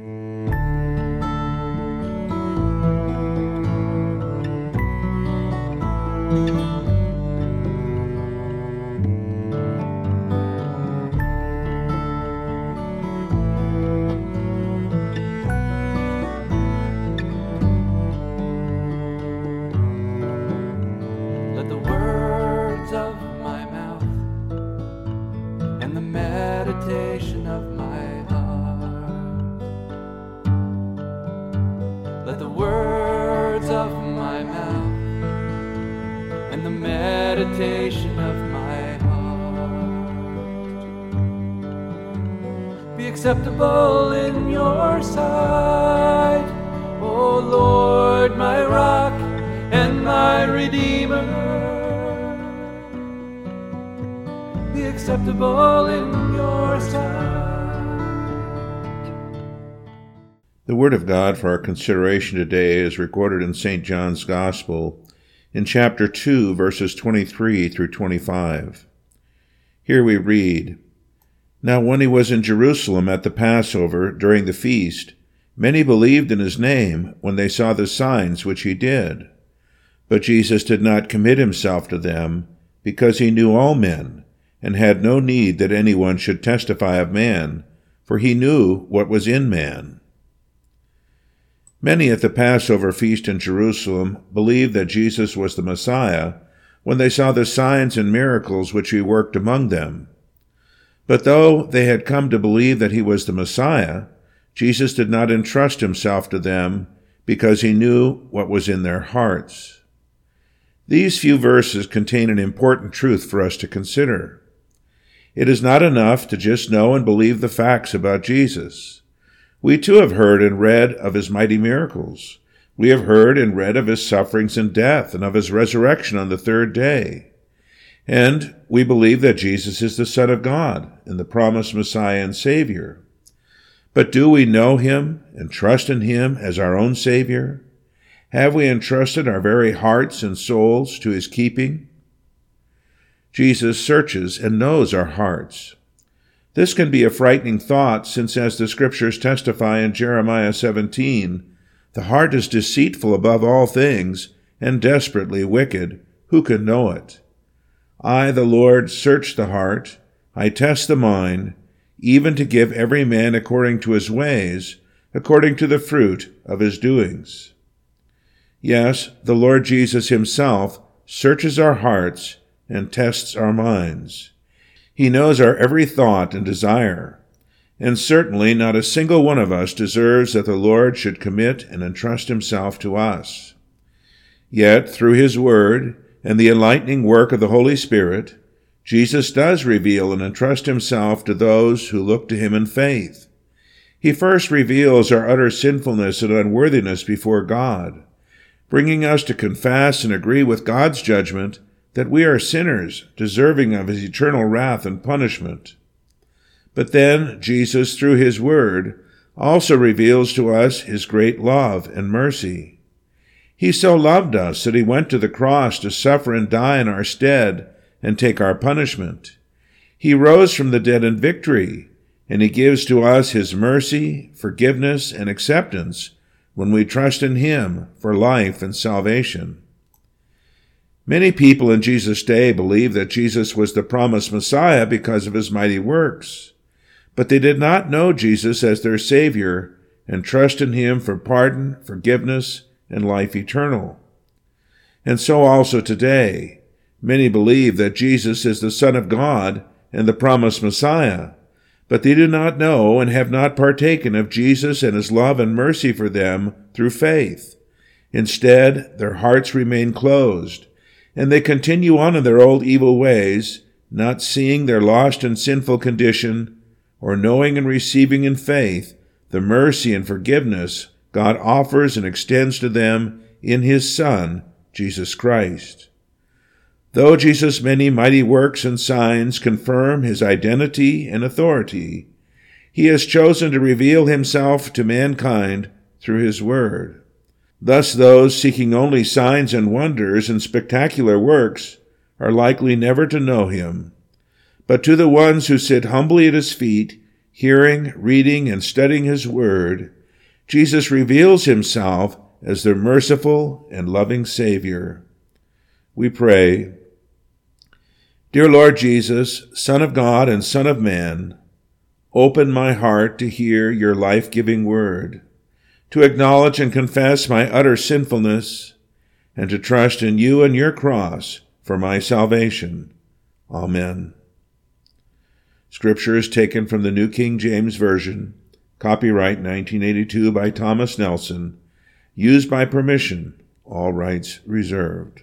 Let Let the words of my mouth and the meditation of my heart be acceptable in your sight, O Lord, my rock and my redeemer. Be acceptable in The Word of God for our consideration today is recorded in St. John's Gospel in chapter 2, verses 23 through 25. Here we read Now, when he was in Jerusalem at the Passover during the feast, many believed in his name when they saw the signs which he did. But Jesus did not commit himself to them, because he knew all men, and had no need that anyone should testify of man, for he knew what was in man. Many at the Passover feast in Jerusalem believed that Jesus was the Messiah when they saw the signs and miracles which he worked among them. But though they had come to believe that he was the Messiah, Jesus did not entrust himself to them because he knew what was in their hearts. These few verses contain an important truth for us to consider. It is not enough to just know and believe the facts about Jesus. We too have heard and read of his mighty miracles. We have heard and read of his sufferings and death and of his resurrection on the third day. And we believe that Jesus is the Son of God and the promised Messiah and Savior. But do we know him and trust in him as our own Savior? Have we entrusted our very hearts and souls to his keeping? Jesus searches and knows our hearts. This can be a frightening thought, since, as the Scriptures testify in Jeremiah 17, the heart is deceitful above all things and desperately wicked. Who can know it? I, the Lord, search the heart, I test the mind, even to give every man according to his ways, according to the fruit of his doings. Yes, the Lord Jesus himself searches our hearts and tests our minds. He knows our every thought and desire, and certainly not a single one of us deserves that the Lord should commit and entrust himself to us. Yet, through his word and the enlightening work of the Holy Spirit, Jesus does reveal and entrust himself to those who look to him in faith. He first reveals our utter sinfulness and unworthiness before God, bringing us to confess and agree with God's judgment that we are sinners, deserving of his eternal wrath and punishment. But then Jesus, through his word, also reveals to us his great love and mercy. He so loved us that he went to the cross to suffer and die in our stead and take our punishment. He rose from the dead in victory, and he gives to us his mercy, forgiveness, and acceptance when we trust in him for life and salvation. Many people in Jesus' day believed that Jesus was the promised Messiah because of his mighty works, but they did not know Jesus as their Savior and trust in him for pardon, forgiveness, and life eternal. And so also today, many believe that Jesus is the Son of God and the promised Messiah, but they do not know and have not partaken of Jesus and his love and mercy for them through faith. Instead, their hearts remain closed and they continue on in their old evil ways, not seeing their lost and sinful condition, or knowing and receiving in faith the mercy and forgiveness God offers and extends to them in His Son, Jesus Christ. Though Jesus' many mighty works and signs confirm His identity and authority, He has chosen to reveal Himself to mankind through His Word. Thus, those seeking only signs and wonders and spectacular works are likely never to know him. But to the ones who sit humbly at his feet, Hearing, reading, and studying His Word, Jesus reveals Himself as their merciful and loving Savior. We pray, Dear Lord Jesus, Son of God and Son of Man, open my heart to hear your life giving word, to acknowledge and confess my utter sinfulness, and to trust in you and your cross for my salvation. Amen. Scripture is taken from the New King James Version, copyright 1982 by Thomas Nelson, used by permission, all rights reserved.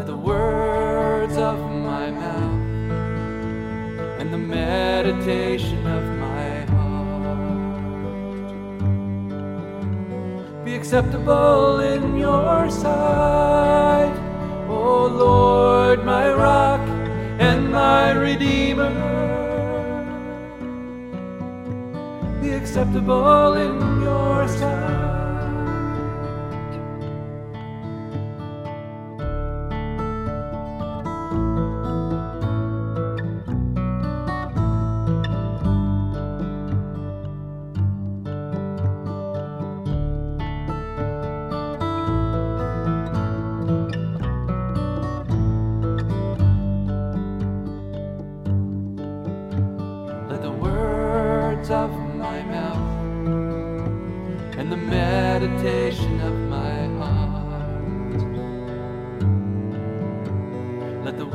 Let the words of my mouth and the meditation of my heart be acceptable in your sight, O Lord, my rock and my redeemer. Be acceptable in your sight.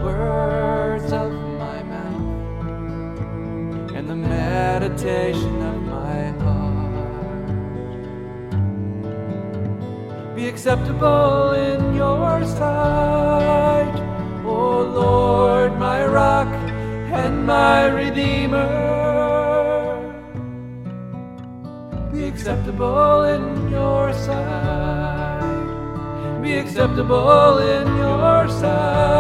Words of my mouth and the meditation of my heart be acceptable in your sight, O Lord, my rock and my redeemer. Be acceptable in your sight. Be acceptable in your sight,